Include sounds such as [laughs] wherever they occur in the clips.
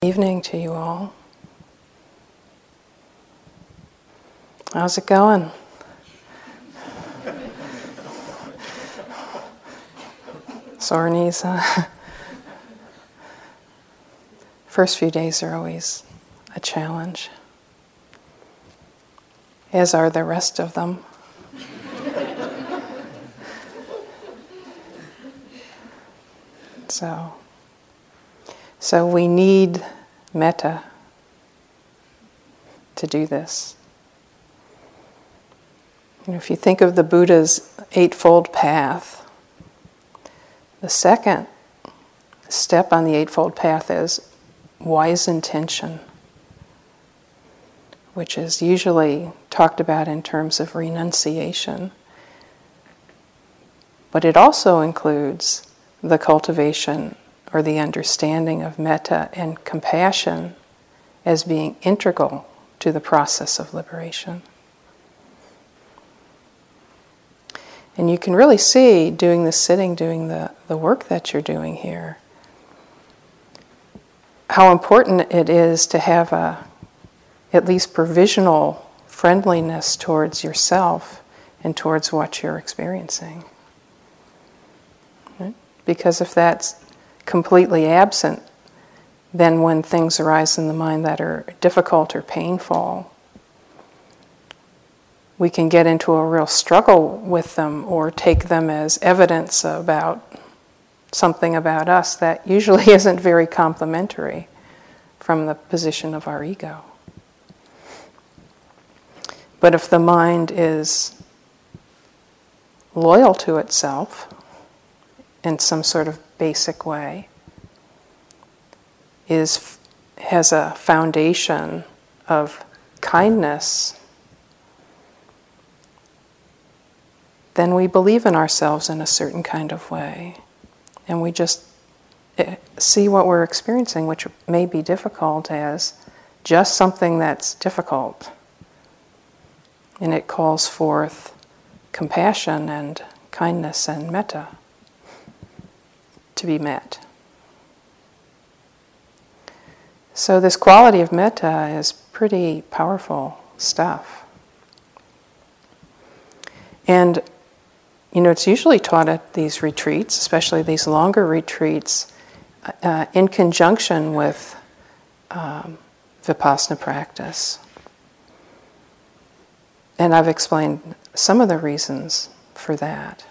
Evening to you all. How's it going? Sore knees, huh? First few days are always a challenge, as are the rest of them. so. So we need metta to do this. If you think of the Buddha's Eightfold Path, the second step on the Eightfold Path is wise intention, which is usually talked about in terms of renunciation. But it also includes the cultivation or the understanding of metta and compassion as being integral to the process of liberation. And you can really see doing the sitting, doing the, the work that you're doing here, how important it is to have a at least provisional friendliness towards yourself and towards what you're experiencing. Because if that's completely absent, then when things arise in the mind that are difficult or painful, we can get into a real struggle with them or take them as evidence about something about us that usually [laughs] isn't very complimentary from the position of our ego. But if the mind is loyal to itself in some sort of basic way is has a foundation of kindness then we believe in ourselves in a certain kind of way. And we just eh, see what we're experiencing which may be difficult as just something that's difficult. And it calls forth compassion and kindness and metta to be met. So, this quality of metta is pretty powerful stuff. And, you know, it's usually taught at these retreats, especially these longer retreats, uh, in conjunction with um, Vipassana practice. And I've explained some of the reasons for that.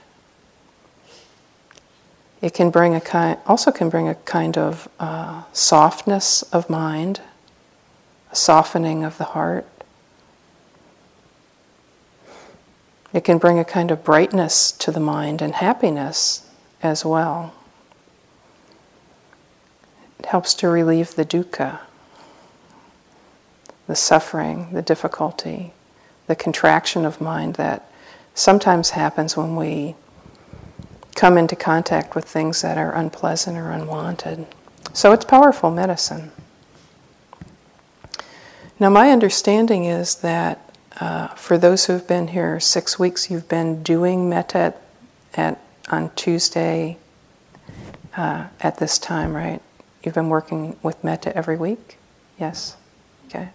It can bring a kind, also can bring a kind of uh, softness of mind, a softening of the heart. It can bring a kind of brightness to the mind and happiness as well. It helps to relieve the dukkha, the suffering, the difficulty, the contraction of mind that sometimes happens when we come into contact with things that are unpleasant or unwanted. So it's powerful medicine. Now, my understanding is that uh, for those who have been here six weeks, you've been doing metta at, at on Tuesday uh, at this time, right? You've been working with metta every week? Yes? Okay.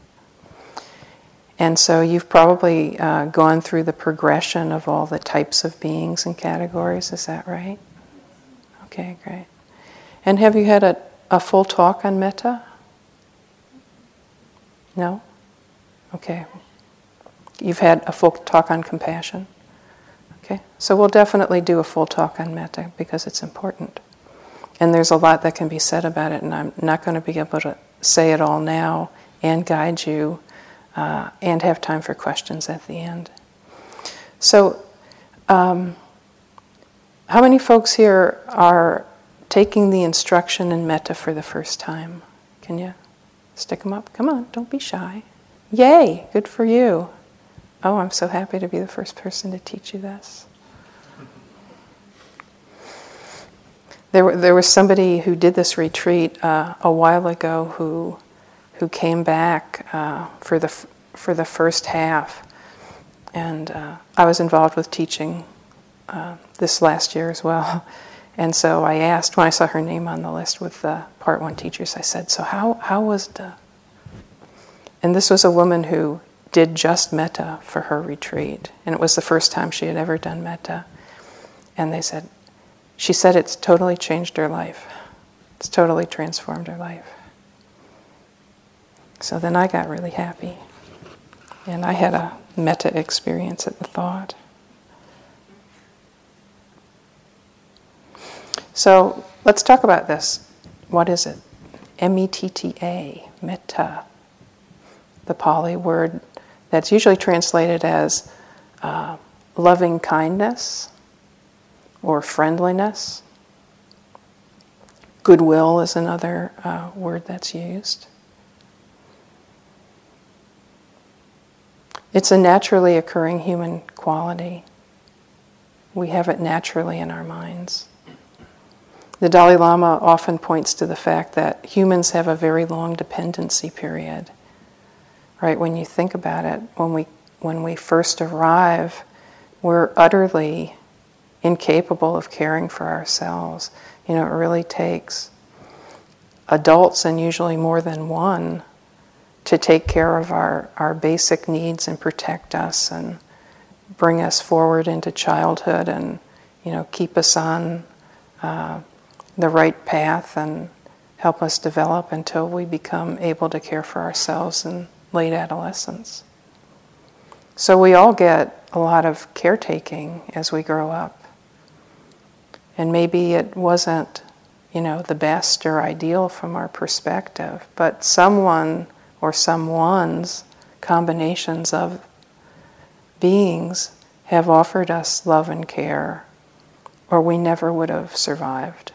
And so you've probably uh, gone through the progression of all the types of beings and categories, is that right? Okay, great. And have you had a, a full talk on metta? No? Okay. You've had a full talk on compassion? Okay, so we'll definitely do a full talk on metta because it's important. And there's a lot that can be said about it, and I'm not going to be able to say it all now and guide you uh, and have time for questions at the end. So, um, how many folks here are taking the instruction in metta for the first time? Can you stick them up? Come on, don't be shy. Yay, good for you. Oh, I'm so happy to be the first person to teach you this. There, there was somebody who did this retreat uh, a while ago who who came back uh, for the f- for the first half, and uh, I was involved with teaching uh, this last year as well. [laughs] And so I asked when I saw her name on the list with the part one teachers, I said, So how, how was the. And this was a woman who did just metta for her retreat. And it was the first time she had ever done metta. And they said, She said it's totally changed her life, it's totally transformed her life. So then I got really happy. And I had a metta experience at the thought. So let's talk about this. What is it? M E T T A, metta. The Pali word that's usually translated as uh, loving kindness or friendliness. Goodwill is another uh, word that's used. It's a naturally occurring human quality. We have it naturally in our minds. The Dalai Lama often points to the fact that humans have a very long dependency period. Right? When you think about it, when we when we first arrive, we're utterly incapable of caring for ourselves. You know, it really takes adults and usually more than one to take care of our, our basic needs and protect us and bring us forward into childhood and you know keep us on uh, the right path and help us develop until we become able to care for ourselves in late adolescence. So we all get a lot of caretaking as we grow up. And maybe it wasn't, you know, the best or ideal from our perspective, but someone or someone's combinations of beings have offered us love and care, or we never would have survived.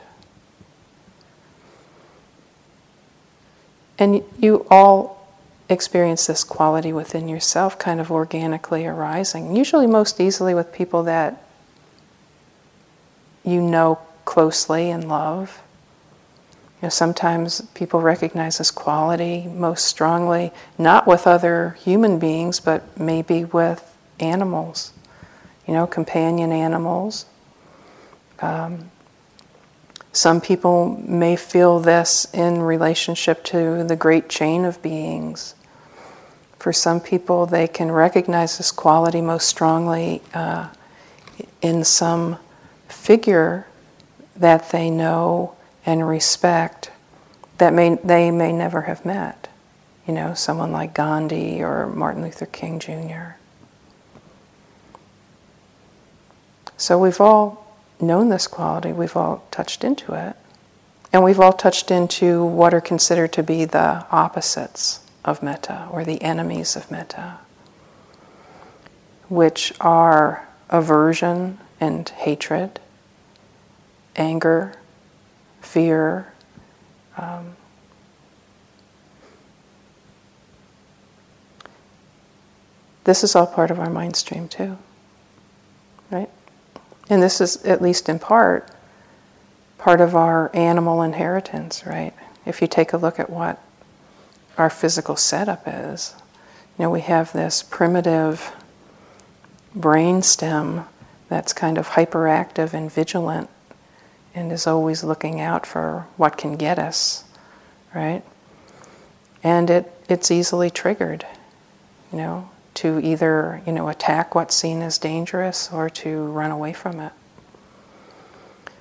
And you all experience this quality within yourself kind of organically arising, usually most easily with people that you know closely and love. You know, sometimes people recognize this quality most strongly, not with other human beings, but maybe with animals, you know, companion animals. Um, some people may feel this in relationship to the great chain of beings. For some people, they can recognize this quality most strongly uh, in some figure that they know and respect that may, they may never have met. You know, someone like Gandhi or Martin Luther King Jr. So we've all known this quality, we've all touched into it, and we've all touched into what are considered to be the opposites of metta or the enemies of metta, which are aversion and hatred, anger, fear. Um, this is all part of our mind stream too, right? And this is, at least in part, part of our animal inheritance, right? If you take a look at what our physical setup is, you know, we have this primitive brain stem that's kind of hyperactive and vigilant and is always looking out for what can get us, right? And it, it's easily triggered, you know, to either, you know, attack what's seen as dangerous or to run away from it.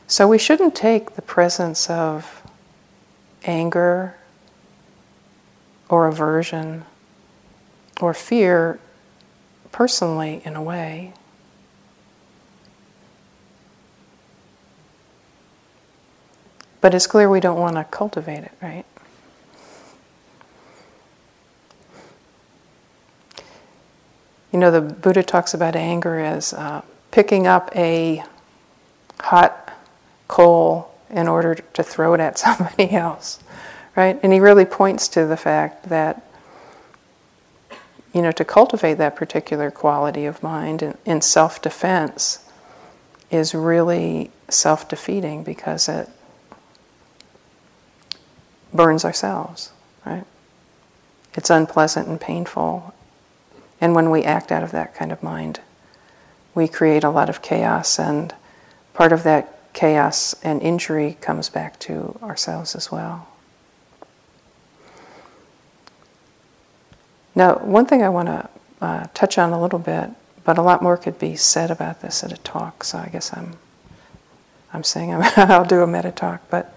So we shouldn't take the presence of anger or aversion or fear personally in a way. But it's clear we don't want to cultivate it, right? You know, the Buddha talks about anger as uh, picking up a hot coal in order to throw it at [laughs] somebody else, right? And he really points to the fact that, you know, to cultivate that particular quality of mind in, in self defense is really self defeating because it burns ourselves, right? It's unpleasant and painful. And when we act out of that kind of mind, we create a lot of chaos, and part of that chaos and injury comes back to ourselves as well. Now, one thing I want to uh, touch on a little bit, but a lot more could be said about this at a talk. So I guess I'm, I'm saying i [laughs] I'll do a metta talk. But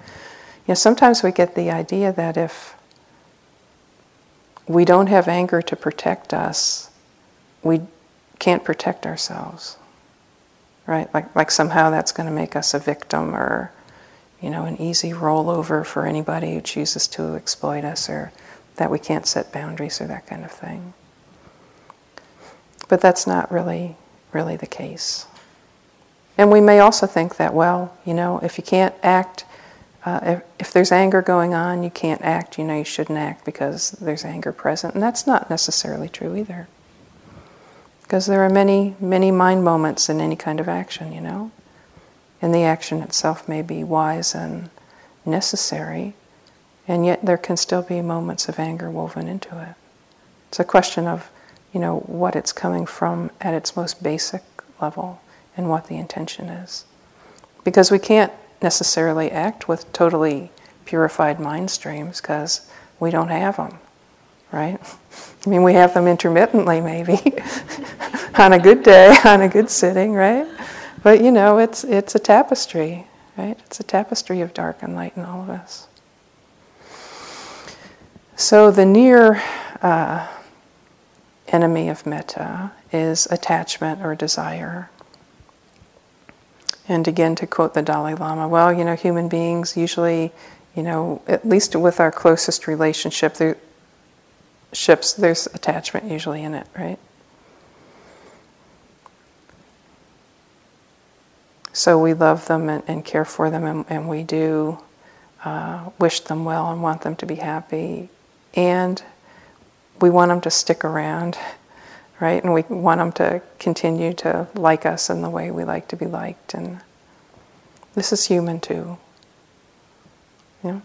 you know, sometimes we get the idea that if we don't have anger to protect us, we can't protect ourselves. Right? Like, like somehow that's going to make us a victim or, you know, an easy rollover for anybody who chooses to exploit us or that we can't set boundaries or that kind of thing. But that's not really, really the case. And we may also think that, well, you know, if you can't act, uh, if, if there's anger going on, you can't act, you know, you shouldn't act because there's anger present. And that's not necessarily true either. Because there are many, many mind moments in any kind of action, you know. And the action itself may be wise and necessary, and yet there can still be moments of anger woven into it. It's a question of you know, what it's coming from at its most basic level and what the intention is. Because we can't necessarily act with totally purified mind streams because we don't have them, right? [laughs] I mean, we have them intermittently, maybe, [laughs] on a good day, [laughs] on a good sitting, right? But you know, it's, it's a tapestry, right? It's a tapestry of dark and light in all of us. So the near uh, enemy of metta is attachment or desire. And again, to quote the Dalai Lama, well, you know, human beings usually, you know, at least with our closest relationship, there, ships, there's attachment usually in it, right? So we love them and, and care for them, and, and we do uh, wish them well and want them to be happy. And we want them to stick around, right? And we want them to continue to like us in the way we like to be liked. And this is human too. Yeah.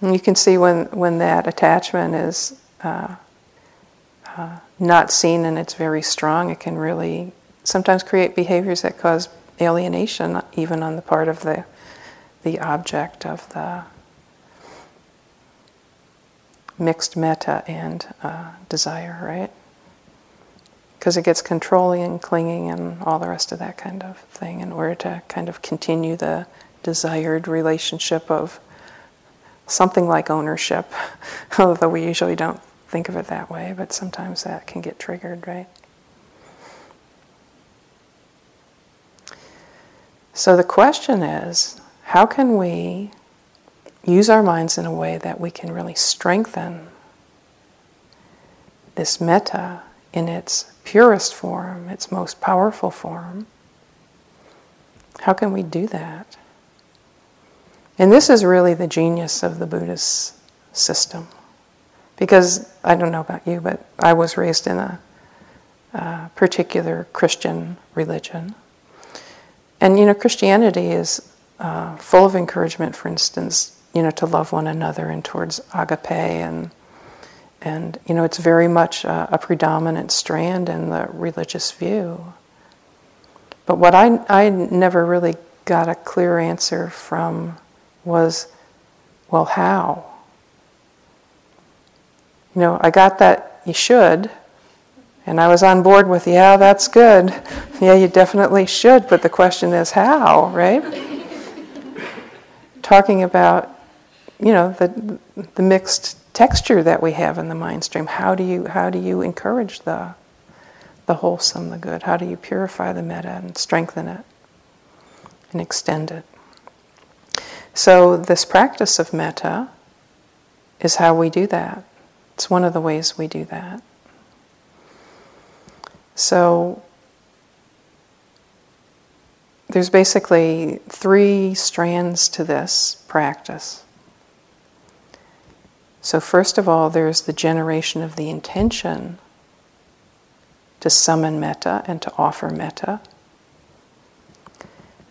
And you can see when, when that attachment is uh, uh, not seen and it's very strong, it can really sometimes create behaviors that cause alienation, even on the part of the, the object of the mixed metta and uh, desire, right? Because it gets controlling and clinging and all the rest of that kind of thing in order to kind of continue the desired relationship of something like ownership, [laughs] although we usually don't think of it that way, but sometimes that can get triggered, right? So the question is how can we use our minds in a way that we can really strengthen this metta in its purest form, its most powerful form. How can we do that? And this is really the genius of the Buddhist system. Because I don't know about you, but I was raised in a, a particular Christian religion. And you know, Christianity is uh, full of encouragement, for instance, you know, to love one another and towards agape and and you know it's very much a, a predominant strand in the religious view. But what I I never really got a clear answer from was, well, how? You know, I got that you should, and I was on board with, yeah, that's good. [laughs] Yeah, you definitely should, but the question is how, right? [laughs] Talking about you know, the, the mixed texture that we have in the mind stream. How do you, how do you encourage the, the wholesome, the good? How do you purify the metta and strengthen it and extend it? So, this practice of metta is how we do that. It's one of the ways we do that. So, there's basically three strands to this practice. So, first of all, there's the generation of the intention to summon metta and to offer metta.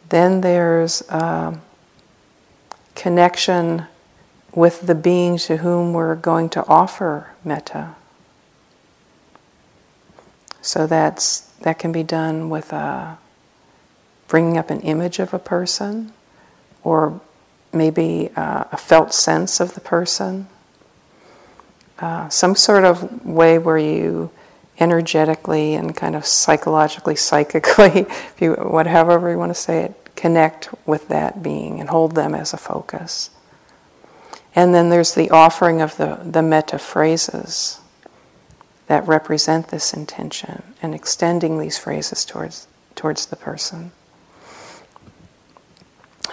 Then there's a connection with the being to whom we're going to offer metta. So that's that can be done with a bringing up an image of a person or maybe uh, a felt sense of the person. Uh, some sort of way where you energetically and kind of psychologically, [laughs] psychically, if you, whatever you want to say it, connect with that being and hold them as a focus. And then there's the offering of the, the metta phrases that represent this intention and extending these phrases towards, towards the person.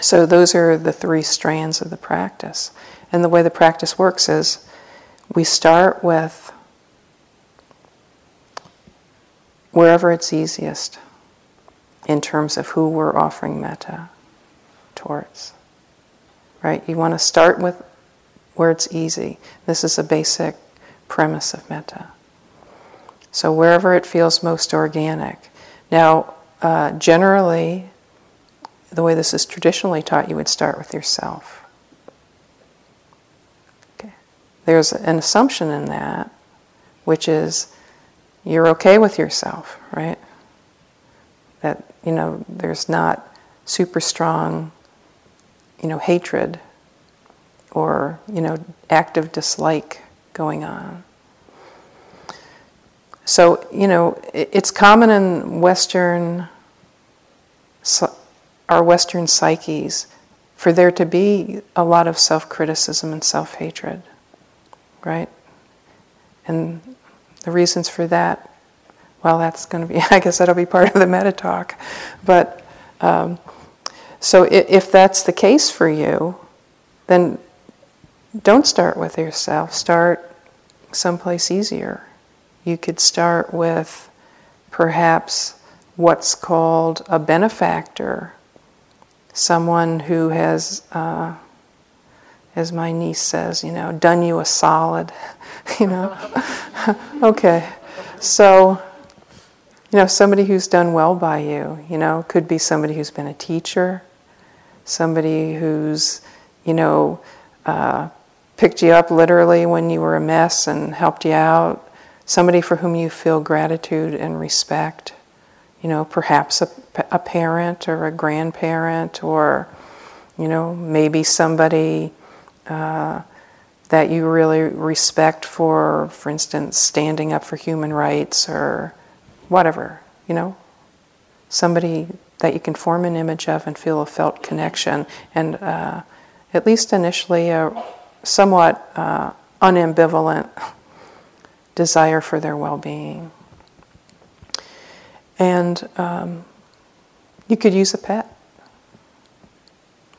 So, those are the three strands of the practice. And the way the practice works is we start with wherever it's easiest in terms of who we're offering metta towards. Right? You want to start with where it's easy. This is a basic premise of metta. So, wherever it feels most organic. Now, uh, generally, the way this is traditionally taught, you would start with yourself. Okay. There's an assumption in that, which is you're okay with yourself, right? That, you know, there's not super strong, you know, hatred or, you know, active dislike going on. So, you know, it's common in Western, our Western psyches for there to be a lot of self criticism and self hatred, right? And the reasons for that, well, that's going to be, [laughs] I guess that'll be part of the metta talk. But um, so if, if that's the case for you, then don't start with yourself. Start someplace easier you could start with perhaps what's called a benefactor, someone who has, uh, as my niece says, you know, done you a solid, [laughs] you know. [laughs] okay, so, you know, somebody who's done well by you, you know, could be somebody who's been a teacher, somebody who's, you know, uh, picked you up literally when you were a mess and helped you out somebody for whom you feel gratitude and respect. You know, perhaps a, a parent or a grandparent, or, you know, maybe somebody uh, that you really respect for, for instance, standing up for human rights or whatever, you know. Somebody that you can form an image of and feel a felt connection, and uh, at least initially, a somewhat uh, unambivalent desire for their well being. And um, you could use a pet,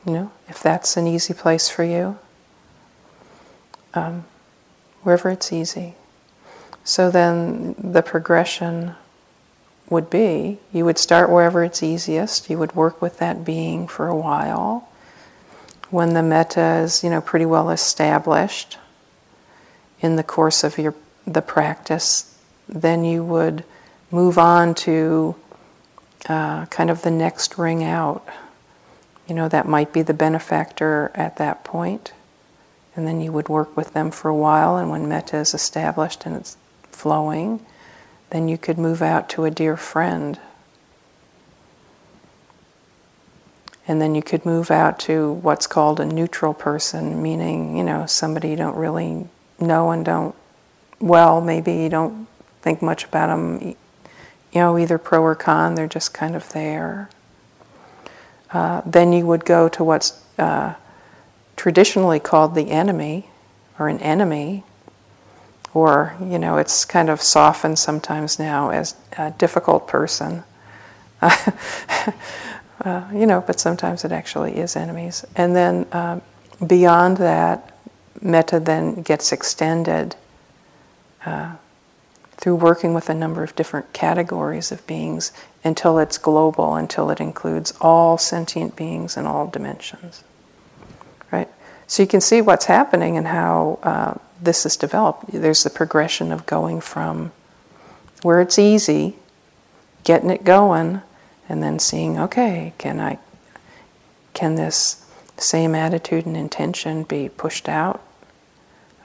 you know, if that's an easy place for you, um, wherever it's easy. So then the progression would be you would start wherever it's easiest, you would work with that being for a while. When the metta is, you know, pretty well established in the course of your the practice, then you would move on to uh, kind of the next ring out. You know, that might be the benefactor at that point, and then you would work with them for a while, and when metta is established and it's flowing, then you could move out to a dear friend. And then you could move out to what's called a neutral person, meaning, you know, somebody you don't really know and don't well, maybe you don't think much about them, you know, either pro or con, they're just kind of there. Uh, then you would go to what's uh, traditionally called the enemy or an enemy, or, you know, it's kind of softened sometimes now as a difficult person. [laughs] uh, you know, but sometimes it actually is enemies. And then um, beyond that, metta then gets extended uh, through working with a number of different categories of beings until it's global, until it includes all sentient beings in all dimensions. So you can see what's happening and how uh, this is developed. There's the progression of going from where it's easy, getting it going, and then seeing, okay, can I, can this same attitude and intention be pushed out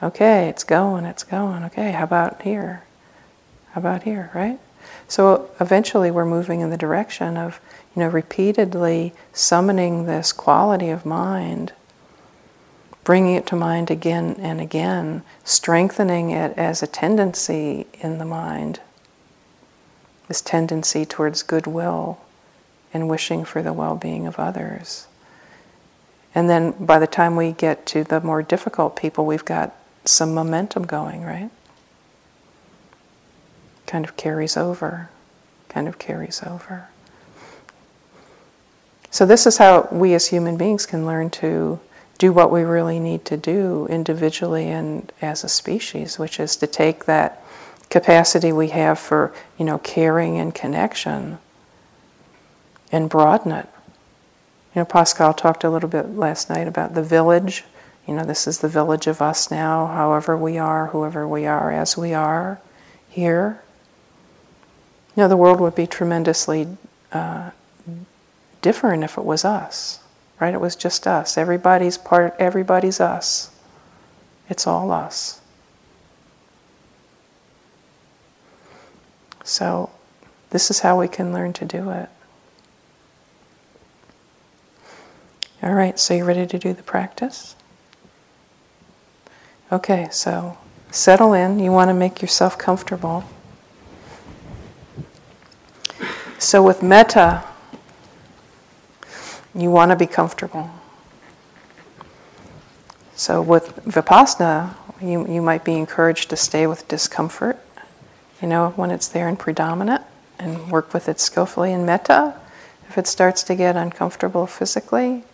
Okay, it's going, it's going. Okay, how about here? How about here, right? So eventually we're moving in the direction of, you know, repeatedly summoning this quality of mind, bringing it to mind again and again, strengthening it as a tendency in the mind, this tendency towards goodwill and wishing for the well being of others. And then by the time we get to the more difficult people, we've got some momentum going, right? Kind of carries over, kind of carries over. So, this is how we as human beings can learn to do what we really need to do individually and as a species, which is to take that capacity we have for, you know, caring and connection and broaden it. You know, Pascal talked a little bit last night about the village. You know, this is the village of us now, however we are, whoever we are, as we are here. You know, the world would be tremendously uh, different if it was us, right? It was just us. Everybody's part, everybody's us. It's all us. So, this is how we can learn to do it. All right, so you ready to do the practice? Okay, so settle in. You want to make yourself comfortable. So, with metta, you want to be comfortable. So, with vipassana, you, you might be encouraged to stay with discomfort, you know, when it's there and predominant, and work with it skillfully in metta. If it starts to get uncomfortable physically,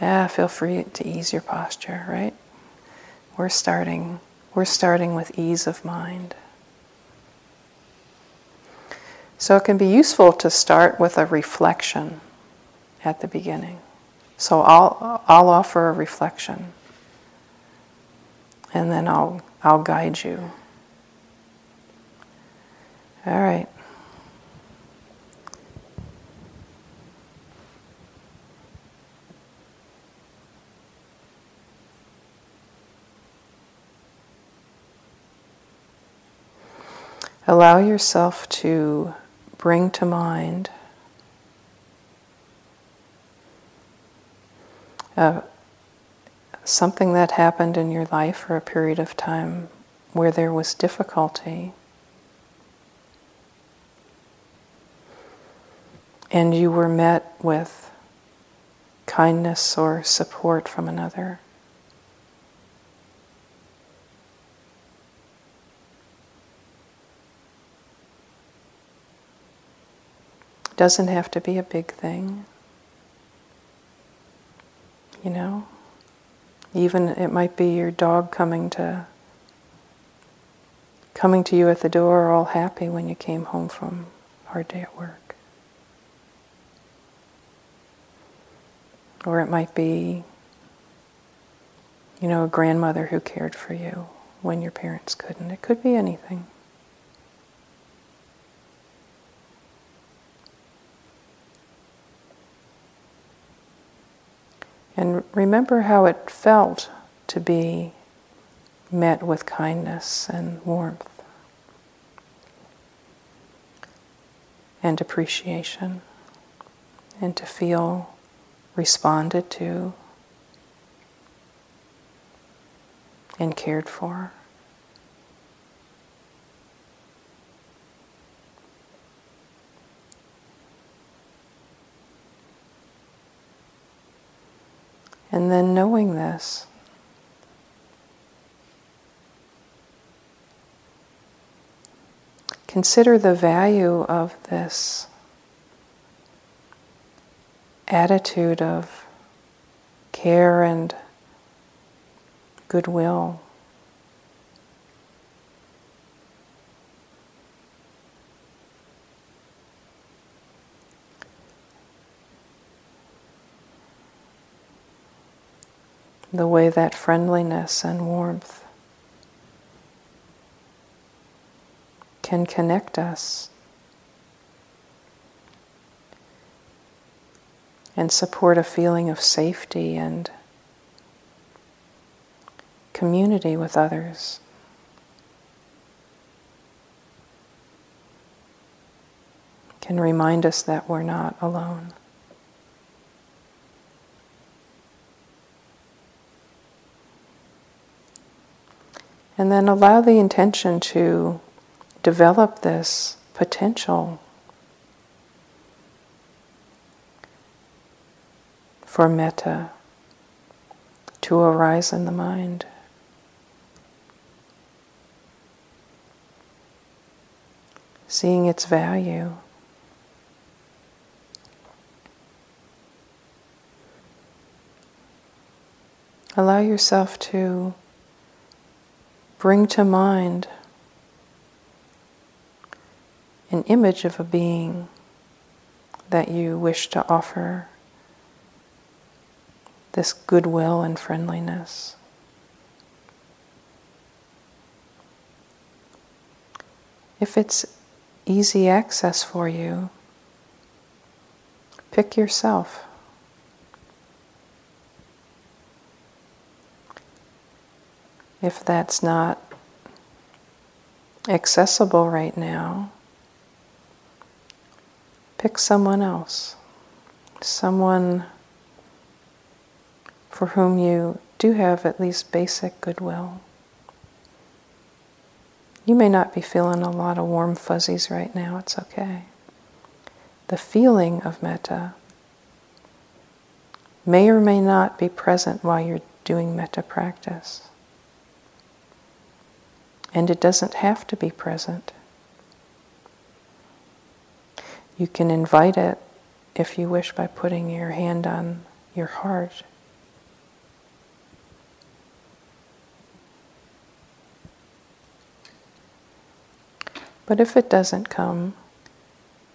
yeah, feel free to ease your posture, right? We're starting we're starting with ease of mind. So it can be useful to start with a reflection at the beginning. So I'll I'll offer a reflection and then I'll I'll guide you. All right. Allow yourself to bring to mind uh, something that happened in your life for a period of time where there was difficulty. And you were met with kindness or support from another. Doesn't have to be a big thing. You know? Even it might be your dog coming to coming to you at the door all happy when you came home from a hard day at work. Or it might be, you know, a grandmother who cared for you when your parents couldn't. It could be anything. And remember how it felt to be met with kindness and warmth and appreciation, and to feel responded to and cared for. And then knowing this, consider the value of this attitude of care and goodwill. The way that friendliness and warmth can connect us and support a feeling of safety and community with others. can remind us that we're not alone. And then allow the intention to develop this potential for metta to arise in the mind. Seeing its value. Allow yourself to bring to mind an image of a being that you wish to offer this goodwill and friendliness. If it's easy access for you, pick yourself. If that's not accessible right now, pick someone else. Someone for whom you do have at least basic goodwill. You may not be feeling a lot of warm fuzzies right now, it's okay. The feeling of metta may or may not be present while you're doing metta practice. And it doesn't have to be present. You can invite it, if you wish, by putting your hand on your heart But if it doesn't come,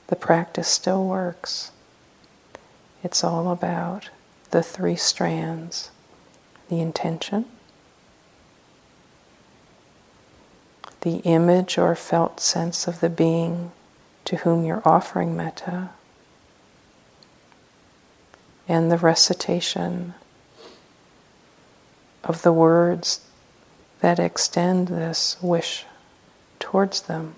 the practice still works. It's all about the three strands the intention, the image or felt sense of the being to whom you're offering metta, and the recitation of the words that extend this wish towards them.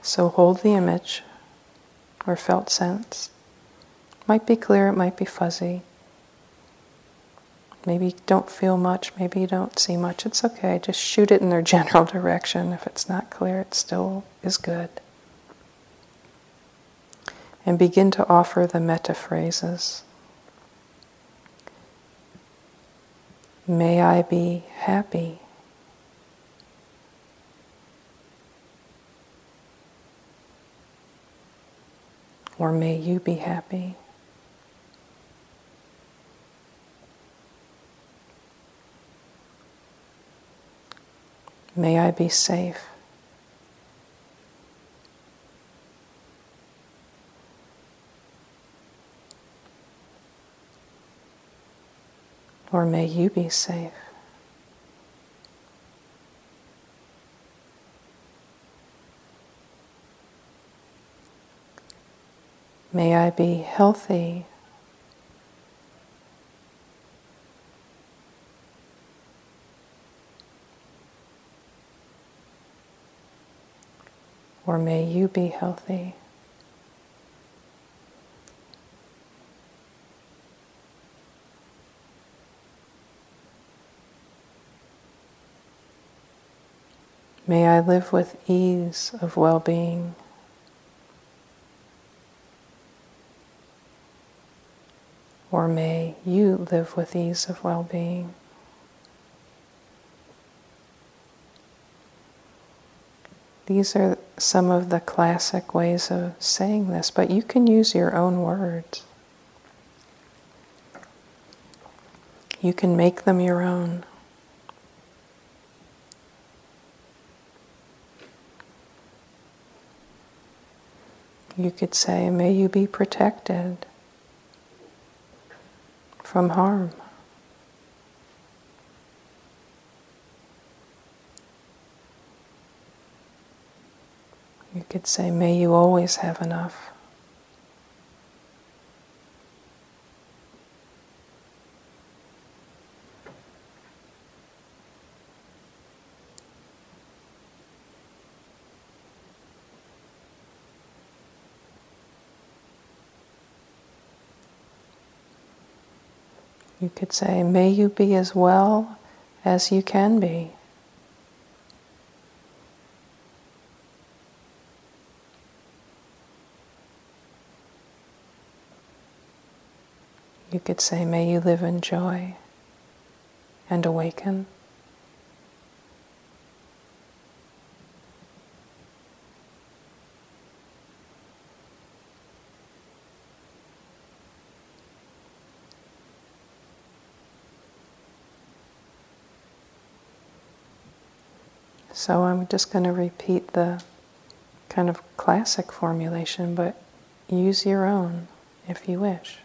So hold the image or felt sense. Might be clear, it might be fuzzy. Maybe don't feel much, maybe you don't see much. It's okay. Just shoot it in their [laughs] general direction. If it's not clear, it still is good. And begin to offer the metta phrases. May I be happy. or may you be happy. May I be safe. Or may you be safe. May I be healthy. Or may you be healthy. May I live with ease of well being. or may you live with ease of well being. These are some of the classic ways of saying this, but you can use your own words. You can make them your own. You could say, May you be protected from harm. could say, May you always have enough. You could say, May you be as well as you can be. Could say, May you live in joy and awaken. So I'm just going to repeat the kind of classic formulation, but use your own if you wish.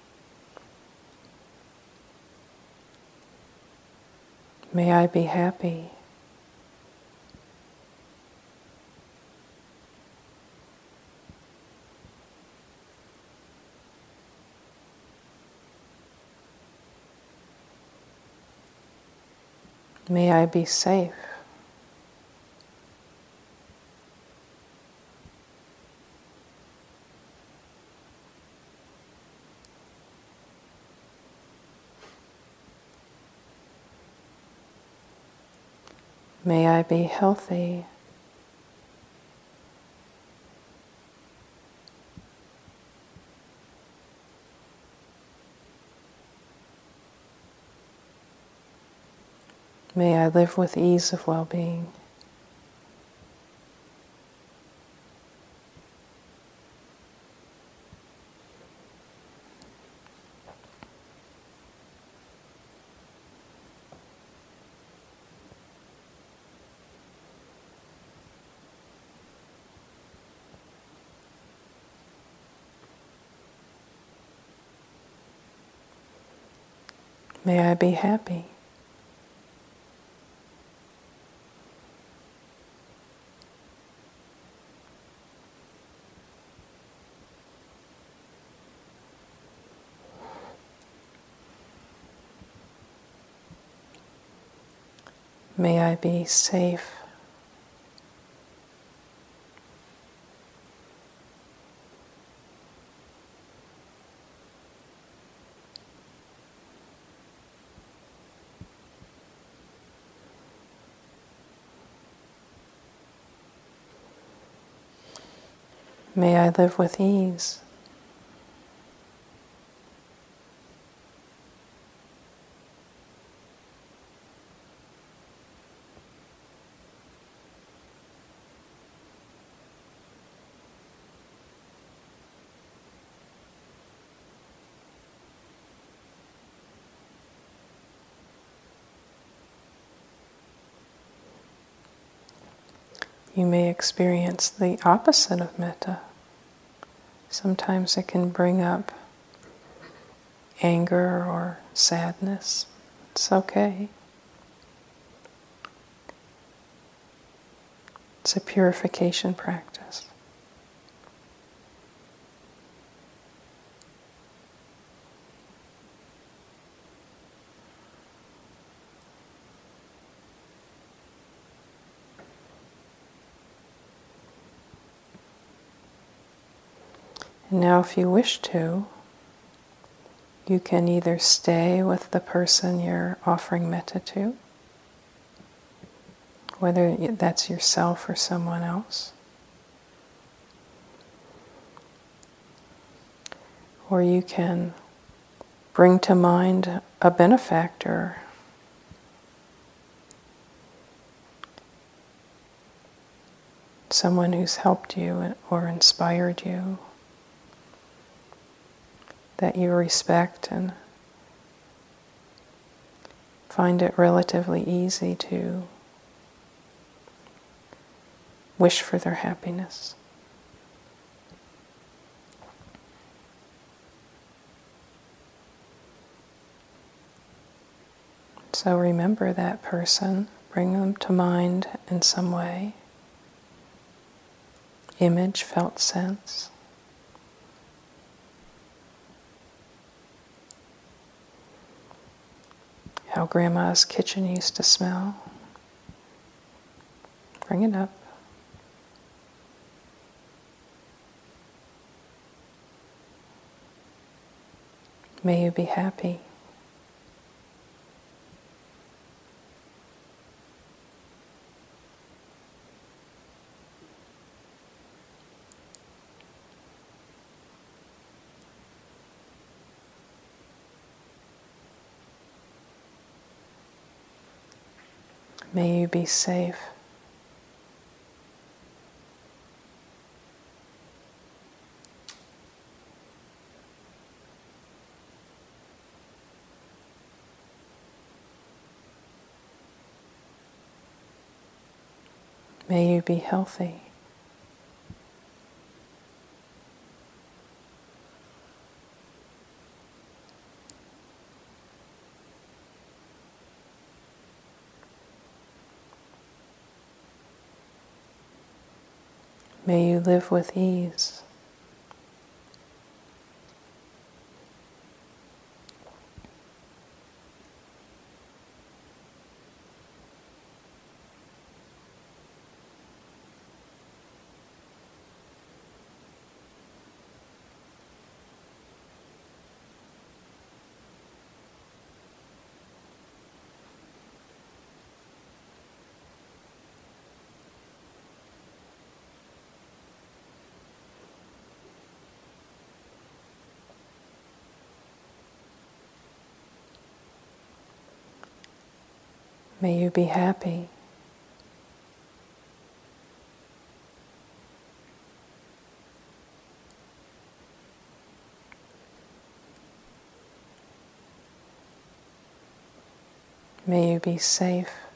May I be happy. May I be safe. May I be healthy. May I live with ease of well being. May I be happy. May I be safe. May I live with ease. You may experience the opposite of metta. Sometimes it can bring up anger or sadness. It's okay. It's a purification practice. And now, if you wish to, you can either stay with the person you're offering metta to, whether that's yourself or someone else, or you can bring to mind a benefactor. Someone who's helped you or inspired you that you respect and find it relatively easy to wish for their happiness. So remember that person, bring them to mind in some way. Image, felt sense. How grandma's kitchen used to smell. Bring it up. May you be happy. May you be safe. May you be healthy. May you live with ease. May you be happy. May you be safe.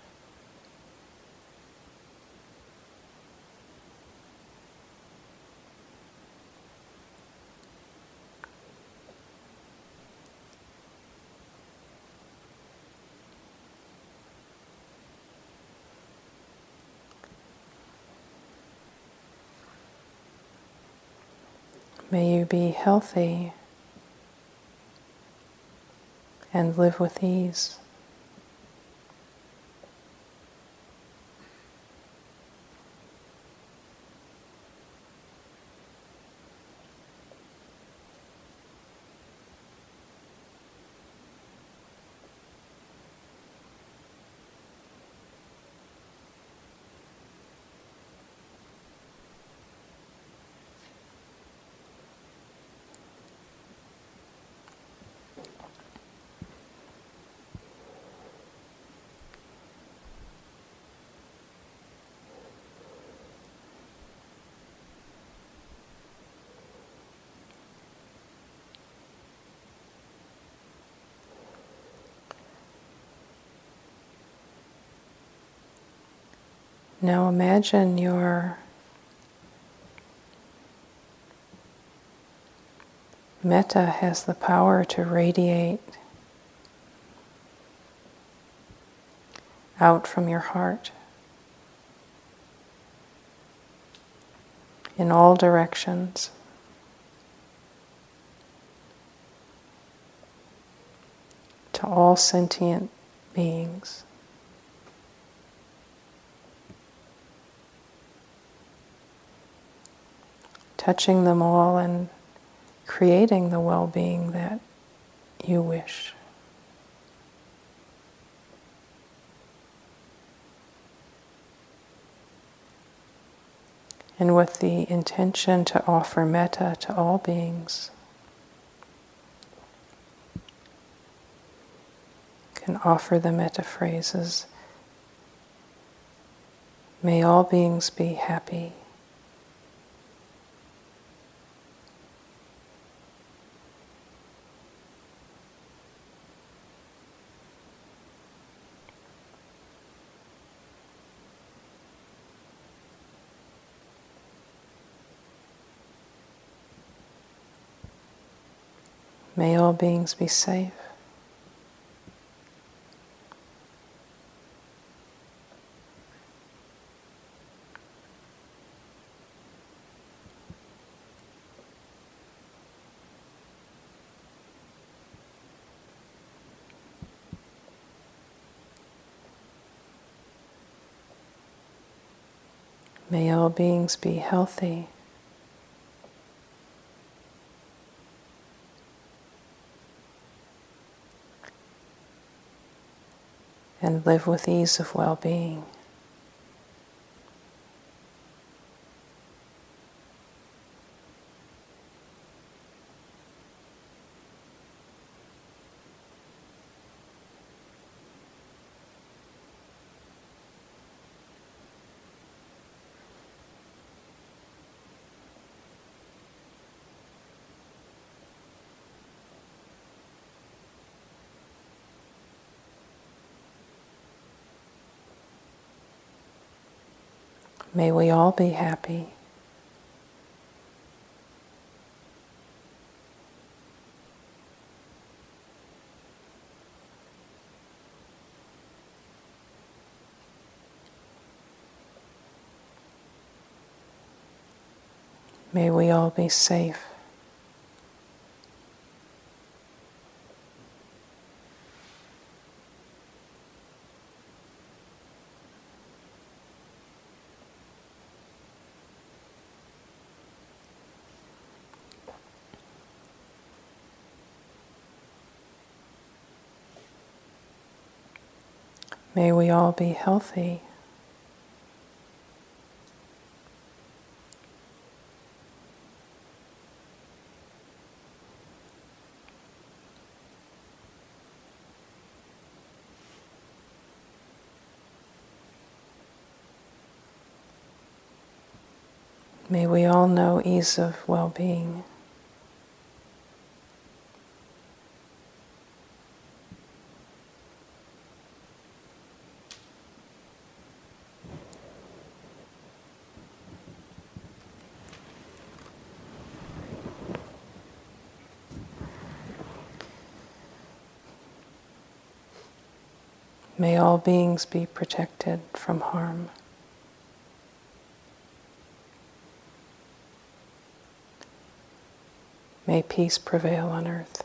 May you be healthy and live with ease. Now imagine your metta has the power to radiate out from your heart in all directions. To all sentient beings. Touching them all and creating the well being that you wish. And with the intention to offer metta to all beings, can offer the metta phrases. May all beings be happy. May all beings be safe. May all beings be healthy. And live with ease of well being. May we all be happy. May we all be safe. May we all be healthy. May we all know ease of well being. May all beings be protected from harm. May peace prevail on earth.